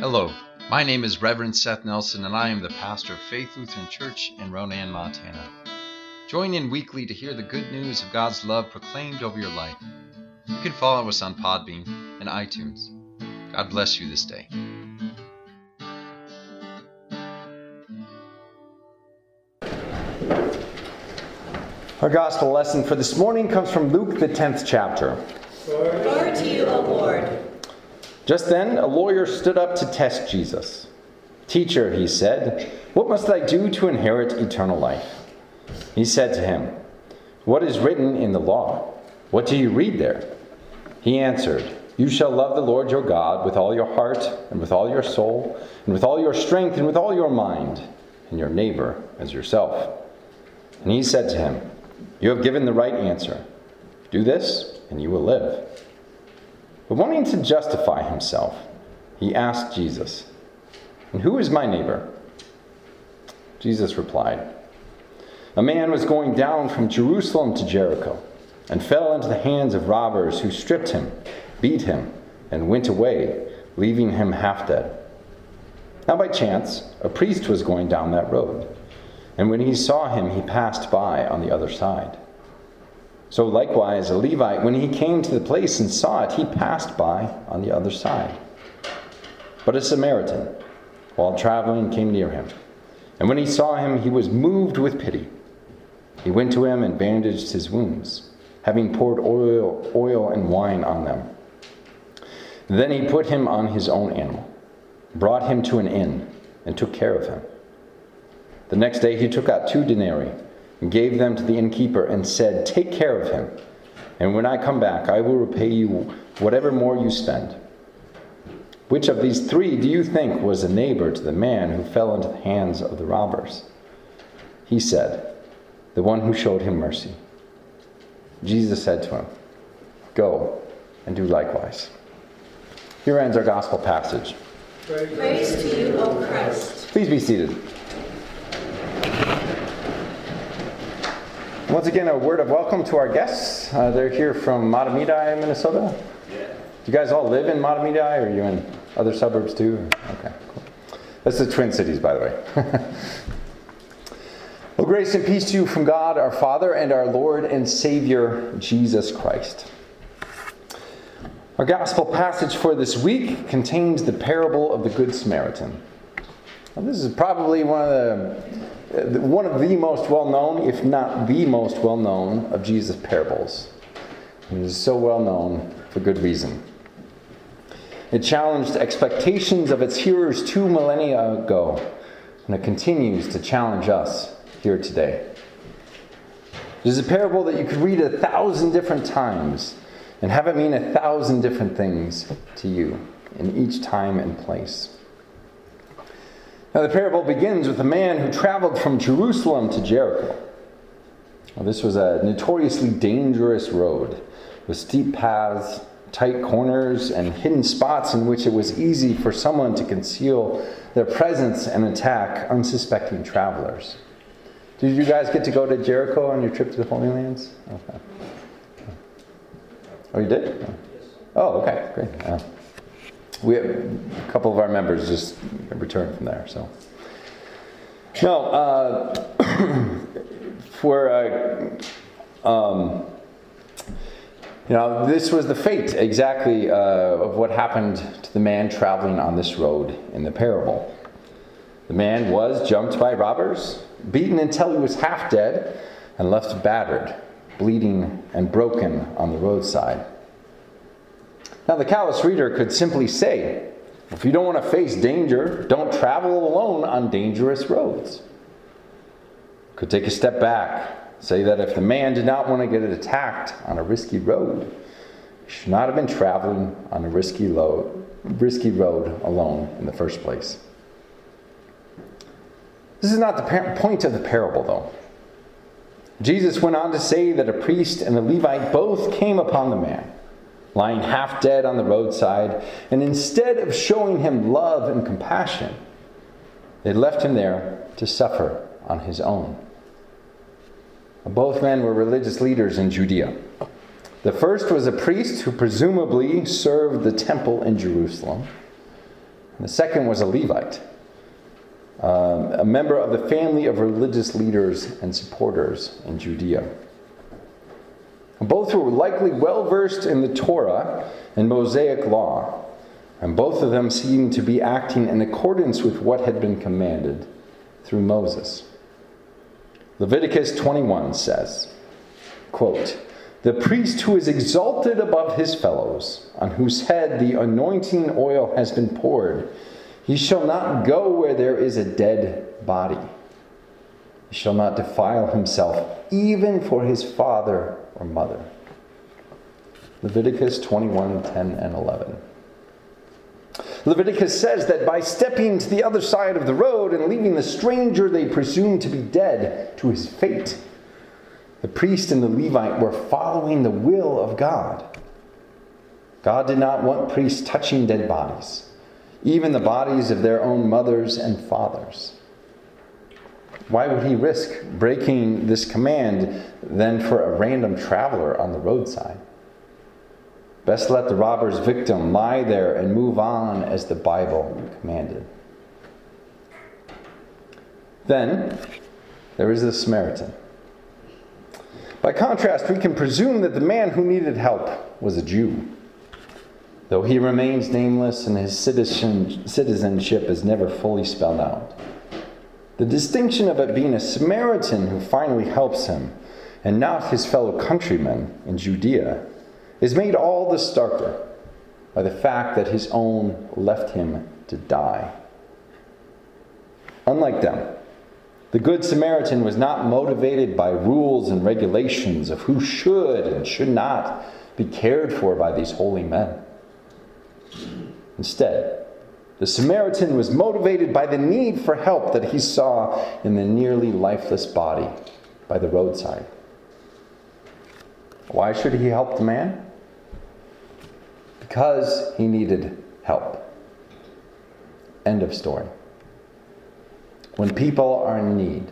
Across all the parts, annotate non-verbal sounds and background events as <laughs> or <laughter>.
Hello, my name is Reverend Seth Nelson, and I am the pastor of Faith Lutheran Church in Ronan, Montana. Join in weekly to hear the good news of God's love proclaimed over your life. You can follow us on Podbean and iTunes. God bless you this day. Our gospel lesson for this morning comes from Luke, the 10th chapter. Glory to you, O Lord. Just then, a lawyer stood up to test Jesus. Teacher, he said, what must I do to inherit eternal life? He said to him, What is written in the law? What do you read there? He answered, You shall love the Lord your God with all your heart, and with all your soul, and with all your strength, and with all your mind, and your neighbor as yourself. And he said to him, You have given the right answer. Do this, and you will live. But wanting to justify himself, he asked Jesus, And who is my neighbor? Jesus replied, A man was going down from Jerusalem to Jericho and fell into the hands of robbers who stripped him, beat him, and went away, leaving him half dead. Now, by chance, a priest was going down that road, and when he saw him, he passed by on the other side. So, likewise, a Levite, when he came to the place and saw it, he passed by on the other side. But a Samaritan, while traveling, came near him. And when he saw him, he was moved with pity. He went to him and bandaged his wounds, having poured oil, oil and wine on them. Then he put him on his own animal, brought him to an inn, and took care of him. The next day he took out two denarii and gave them to the innkeeper and said, Take care of him, and when I come back, I will repay you whatever more you spend. Which of these three do you think was a neighbor to the man who fell into the hands of the robbers? He said, The one who showed him mercy. Jesus said to him, Go and do likewise. Here ends our gospel passage. Praise to you, O Christ. Please be seated. Once again, a word of welcome to our guests. Uh, they're here from Mahtomedi, Minnesota. Yeah. Do you guys all live in Mahtomedi, or are you in other suburbs too? Okay, cool. That's the Twin Cities, by the way. <laughs> well, grace and peace to you from God, our Father, and our Lord and Savior, Jesus Christ. Our gospel passage for this week contains the parable of the Good Samaritan. This is probably one of the one of the most well known, if not the most well known, of Jesus' parables. It is so well known for good reason. It challenged expectations of its hearers two millennia ago, and it continues to challenge us here today. It is a parable that you could read a thousand different times and have it mean a thousand different things to you in each time and place. Now, the parable begins with a man who traveled from Jerusalem to Jericho. Well, this was a notoriously dangerous road with steep paths, tight corners, and hidden spots in which it was easy for someone to conceal their presence and attack unsuspecting travelers. Did you guys get to go to Jericho on your trip to the Holy Lands? Okay. Oh, you did? Oh, okay, great. Yeah we have, a couple of our members just returned from there. So, no, uh, <clears throat> for uh, um, you know, this was the fate exactly uh, of what happened to the man traveling on this road in the parable. The man was jumped by robbers, beaten until he was half dead, and left battered, bleeding, and broken on the roadside. Now, the callous reader could simply say, if you don't want to face danger, don't travel alone on dangerous roads. Could take a step back, say that if the man did not want to get attacked on a risky road, he should not have been traveling on a risky, load, risky road alone in the first place. This is not the point of the parable, though. Jesus went on to say that a priest and a Levite both came upon the man lying half dead on the roadside, and instead of showing him love and compassion, they left him there to suffer on his own. Both men were religious leaders in Judea. The first was a priest who presumably served the temple in Jerusalem. The second was a Levite, um, a member of the family of religious leaders and supporters in Judea. Both were likely well versed in the Torah and Mosaic law, and both of them seemed to be acting in accordance with what had been commanded through Moses. Leviticus 21 says, quote, The priest who is exalted above his fellows, on whose head the anointing oil has been poured, he shall not go where there is a dead body. Shall not defile himself, even for his father or mother. Leviticus 21 10 and 11. Leviticus says that by stepping to the other side of the road and leaving the stranger they presumed to be dead to his fate, the priest and the Levite were following the will of God. God did not want priests touching dead bodies, even the bodies of their own mothers and fathers. Why would he risk breaking this command than for a random traveler on the roadside? Best let the robber's victim lie there and move on as the Bible commanded. Then there is the Samaritan. By contrast, we can presume that the man who needed help was a Jew. Though he remains nameless and his citizen, citizenship is never fully spelled out. The distinction of it being a Samaritan who finally helps him and not his fellow countrymen in Judea is made all the starker by the fact that his own left him to die. Unlike them, the Good Samaritan was not motivated by rules and regulations of who should and should not be cared for by these holy men. Instead, the Samaritan was motivated by the need for help that he saw in the nearly lifeless body by the roadside. Why should he help the man? because he needed help. End of story. When people are in need,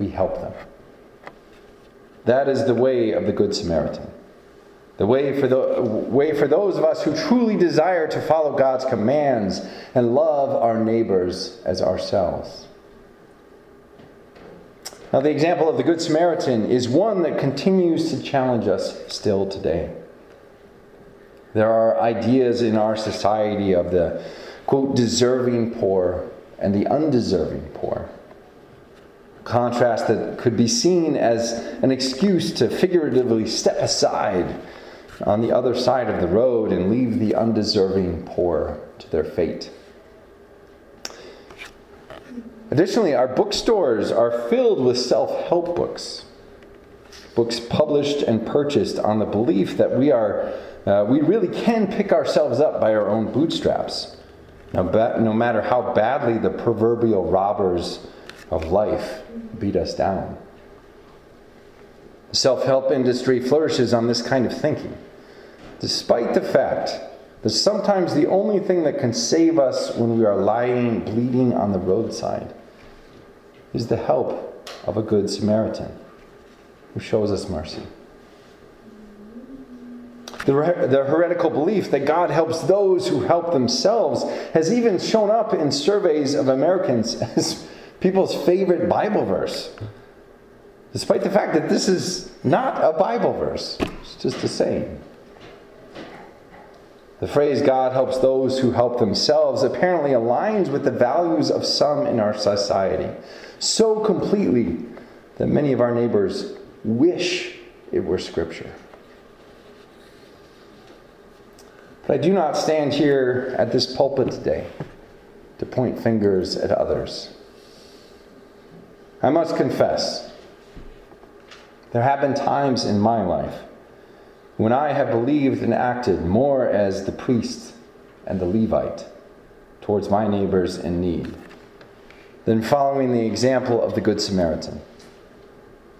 we help them. That is the way of the Good Samaritan. The way for, the way for those of us who truly desire to follow God's commands and love our neighbors as ourselves. Now, the example of the Good Samaritan is one that continues to challenge us still today. There are ideas in our society of the, quote, deserving poor and the undeserving poor. Contrast that could be seen as an excuse to figuratively step aside on the other side of the road and leave the undeserving poor to their fate. Additionally, our bookstores are filled with self help books, books published and purchased on the belief that we are uh, we really can pick ourselves up by our own bootstraps, no, ba- no matter how badly the proverbial robbers of life beat us down. The self help industry flourishes on this kind of thinking, despite the fact that sometimes the only thing that can save us when we are lying bleeding on the roadside is the help of a good Samaritan who shows us mercy. The, the heretical belief that God helps those who help themselves has even shown up in surveys of Americans <laughs> as people's favorite Bible verse. Despite the fact that this is not a Bible verse, it's just a saying. The phrase God helps those who help themselves apparently aligns with the values of some in our society so completely that many of our neighbors wish it were Scripture. But I do not stand here at this pulpit today to point fingers at others. I must confess, there have been times in my life when I have believed and acted more as the priest and the Levite towards my neighbors in need than following the example of the Good Samaritan,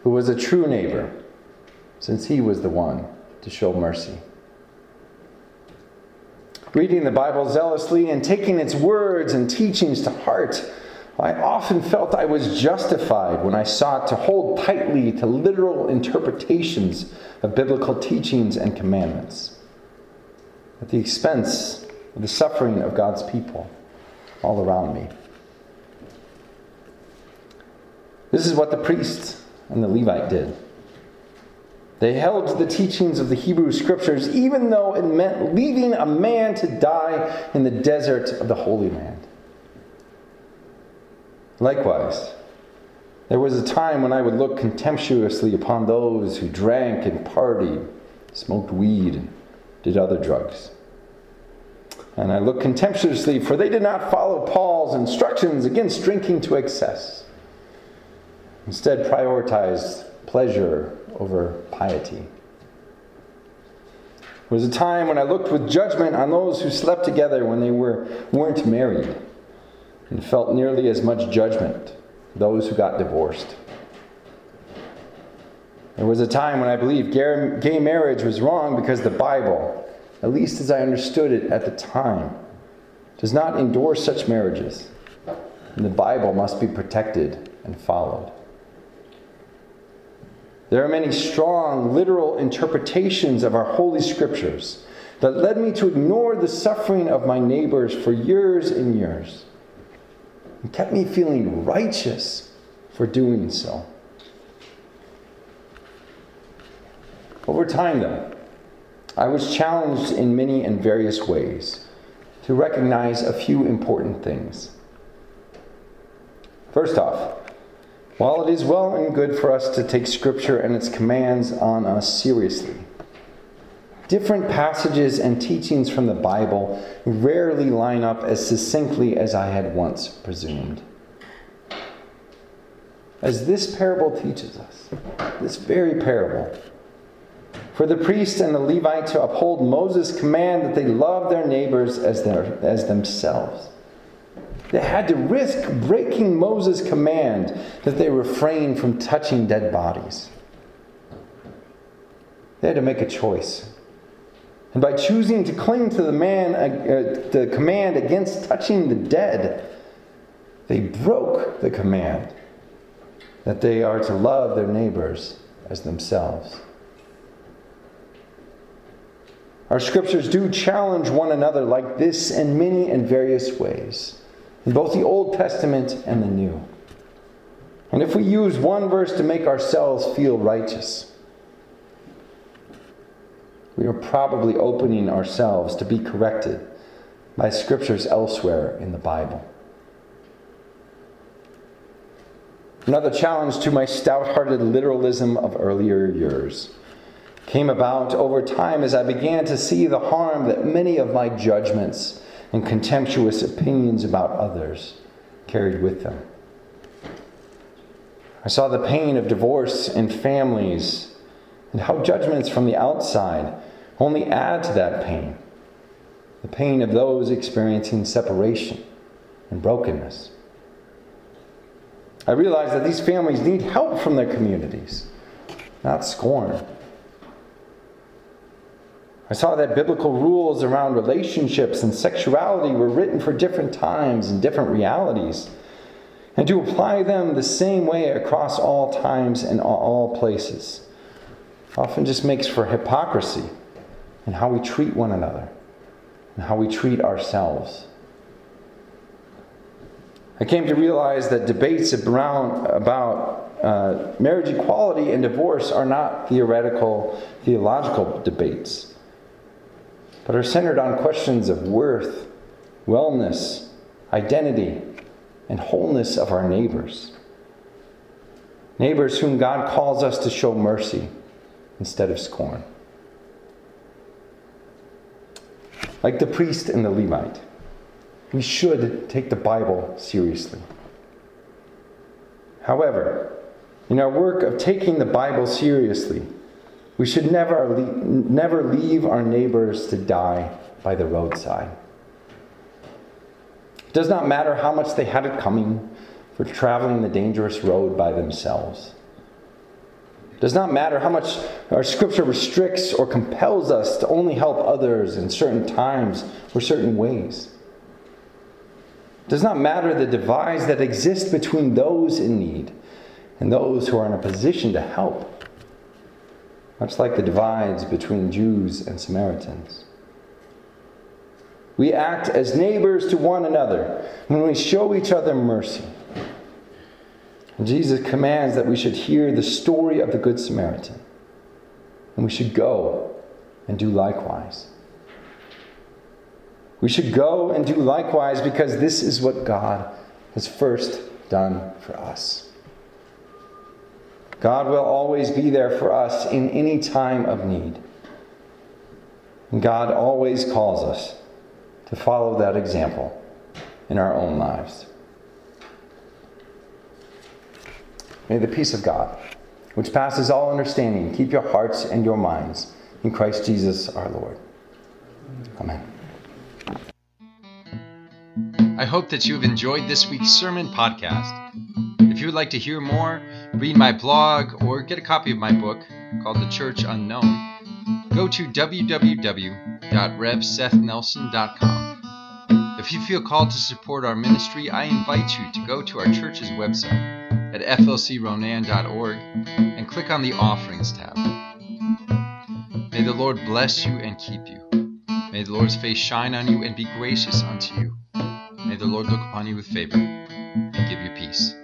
who was a true neighbor, since he was the one to show mercy. Reading the Bible zealously and taking its words and teachings to heart, I often felt I was justified when I sought to hold tightly to literal interpretations of biblical teachings and commandments at the expense of the suffering of God's people all around me. This is what the priest and the Levite did. They held the teachings of the Hebrew scriptures, even though it meant leaving a man to die in the desert of the Holy Land. Likewise, there was a time when I would look contemptuously upon those who drank and partied, smoked weed, and did other drugs. And I looked contemptuously, for they did not follow Paul's instructions against drinking to excess. Instead, prioritized pleasure over piety. There was a time when I looked with judgment on those who slept together when they were, weren't married, and felt nearly as much judgment those who got divorced. There was a time when I believed gay marriage was wrong because the Bible, at least as I understood it at the time, does not endorse such marriages, and the Bible must be protected and followed. There are many strong, literal interpretations of our Holy Scriptures that led me to ignore the suffering of my neighbors for years and years and kept me feeling righteous for doing so. Over time, though, I was challenged in many and various ways to recognize a few important things. First off, while it is well and good for us to take Scripture and its commands on us seriously, different passages and teachings from the Bible rarely line up as succinctly as I had once presumed. As this parable teaches us, this very parable, for the priest and the Levite to uphold Moses' command that they love their neighbors as, their, as themselves. They had to risk breaking Moses' command that they refrain from touching dead bodies. They had to make a choice. And by choosing to cling to the, man, uh, the command against touching the dead, they broke the command that they are to love their neighbors as themselves. Our scriptures do challenge one another like this in many and various ways in both the Old Testament and the New. And if we use one verse to make ourselves feel righteous, we are probably opening ourselves to be corrected by scriptures elsewhere in the Bible. Another challenge to my stout hearted literalism of earlier years came about over time as I began to see the harm that many of my judgments and contemptuous opinions about others carried with them. I saw the pain of divorce in families and how judgments from the outside only add to that pain the pain of those experiencing separation and brokenness. I realized that these families need help from their communities, not scorn. I saw that biblical rules around relationships and sexuality were written for different times and different realities, and to apply them the same way across all times and all places often just makes for hypocrisy in how we treat one another and how we treat ourselves. I came to realize that debates around, about uh, marriage equality and divorce are not theoretical, theological debates but are centered on questions of worth, wellness, identity, and wholeness of our neighbors. Neighbors whom God calls us to show mercy instead of scorn. Like the priest and the Levite, we should take the Bible seriously. However, in our work of taking the Bible seriously, we should never, never leave our neighbors to die by the roadside. It does not matter how much they had it coming for traveling the dangerous road by themselves. It does not matter how much our scripture restricts or compels us to only help others in certain times or certain ways. It does not matter the divides that exist between those in need and those who are in a position to help much like the divides between Jews and Samaritans. We act as neighbors to one another when we show each other mercy. Jesus commands that we should hear the story of the Good Samaritan. And we should go and do likewise. We should go and do likewise because this is what God has first done for us. God will always be there for us in any time of need. And God always calls us to follow that example in our own lives. May the peace of God, which passes all understanding, keep your hearts and your minds in Christ Jesus our Lord. Amen. I hope that you have enjoyed this week's sermon podcast. If you would like to hear more, read my blog, or get a copy of my book called The Church Unknown, go to www.revsethnelson.com. If you feel called to support our ministry, I invite you to go to our church's website at flcronan.org and click on the Offerings tab. May the Lord bless you and keep you. May the Lord's face shine on you and be gracious unto you. May the Lord look upon you with favor and give you peace.